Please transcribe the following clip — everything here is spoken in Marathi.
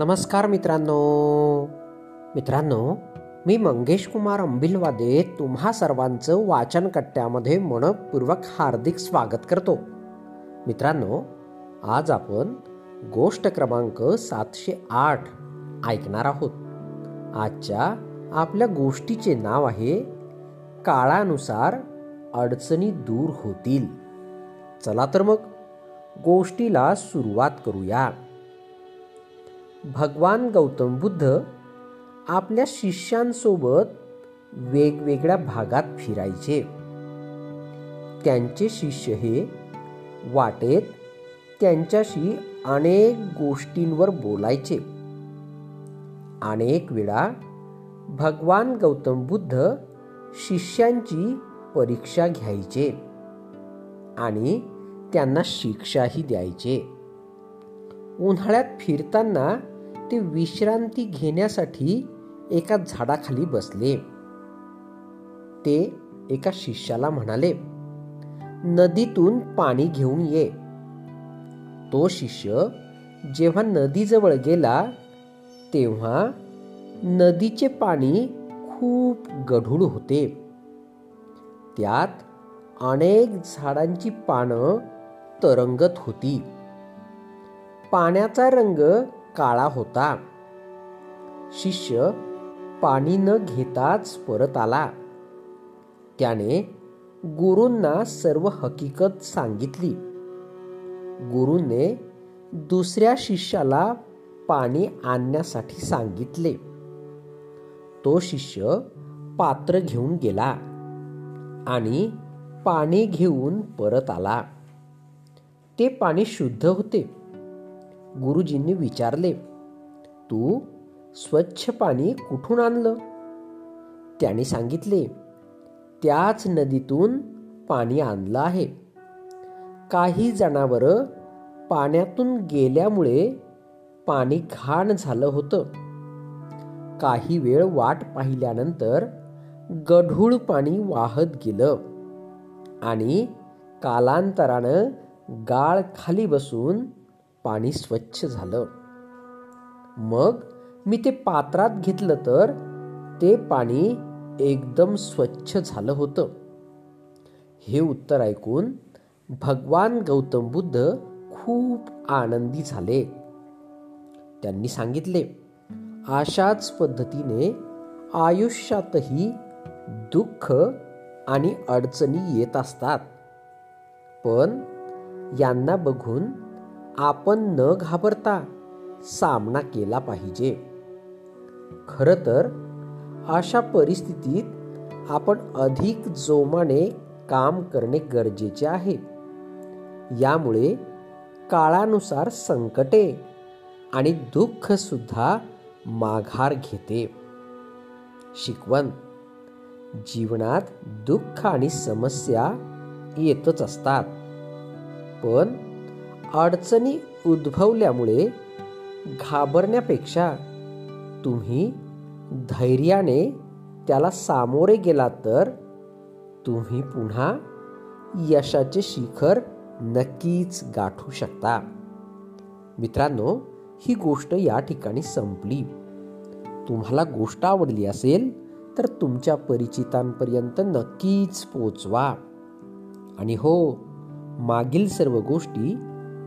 नमस्कार मित्रांनो. मित्रांनो मी मंगेश कुमार अंबिलवादे तुम्हा सर्वांचं वाचन कट्ट्यामध्ये मनपूर्वक हार्दिक स्वागत करतो. मित्रांनो आज आपण गोष्ट क्रमांक सातशे आठ ऐकणार आहोत. आजच्या आपल्या गोष्टीचे नाव आहे काळानुसार अडचणी दूर होतील. चला तर मग गोष्टीला सुरुवात करूया. भगवान गौतम बुद्ध आपल्या शिष्यांसोबत वेगवेगळ्या भागात फिरायचे. त्यांचे शिष्य हे वाटेत त्यांच्याशी अनेक गोष्टींवर बोलायचे. अनेक वेळा भगवान गौतम बुद्ध शिष्यांची परीक्षा घ्यायचे आणि त्यांना शिक्षाही द्यायचे. उन्हाळ्यात फिरताना ते विश्रांती घेण्यासाठी एका झाडाखाली बसले. ते एका शिष्याला म्हणाले नदीतून पाणी घेऊन ये. तो शिष्य जेव्हा नदीजवळ गेला तेव्हा नदीचे पाणी खूप गढूळ होते. त्यात अनेक झाडांची पानं तरंगत होती. पाण्याचा रंग काळा होता. शिष्य पाणी न घेताच परत आला. त्याने गुरूंना सर्व हकीकत सांगितली. गुरूंने दुसऱ्या शिष्याला पाणी आणण्यासाठी सांगितले. तो शिष्य पात्र घेऊन गेला आणि पाणी घेऊन परत आला. ते पाणी शुद्ध होते. गुरुजींनी विचारले तू स्वच्छ पाणी कुठून आणलं? त्याने सांगितले त्याच नदीतून पाणी आणलं आहे. काही जनावर पाण्यातून गेल्यामुळे पाणी घाण झालं होतं. काही वेळ वाट पाहिल्यानंतर गढूळ पाणी वाहत गेलं आणि कालांतरानं गाळ खाली बसून पाणी स्वच्छ झालं. मग मी ते पात्रात घेतलं तर ते पाणी एकदम स्वच्छ झालं होतं. हे उत्तर ऐकून भगवान गौतम बुद्ध खूप आनंदी झाले. त्यांनी सांगितले अशाच पद्धतीने आयुष्यातही दुःख आणि अडचणी येत असतात. पण यांना बघून आपण न घाबरता सामना केला पाहिजे. खरं तर अशा परिस्थितीत आपण अधिक जोमाने काम करणे गरजेचे आहे. यामुळे काळानुसार संकटे आणि दुःख सुद्धा माघार घेते. शिकवण. जीवनात दुःख आणि समस्या येतच असतात. पण अडचणी उद्भवल्यामुळे घाबरण्यापेक्षा तुम्ही धैर्याने त्याला सामोरे गेलात तर तुम्ही पुन्हा यशाचे शिखर नक्कीच गाठू शकता. मित्रांनो ही गोष्ट या ठिकाणी संपली. तुम्हाला गोष्ट आवडली असेल तर तुमच्या परिचितांपर्यंत नक्कीच पोचवा. आणि हो मागील सर्व गोष्टी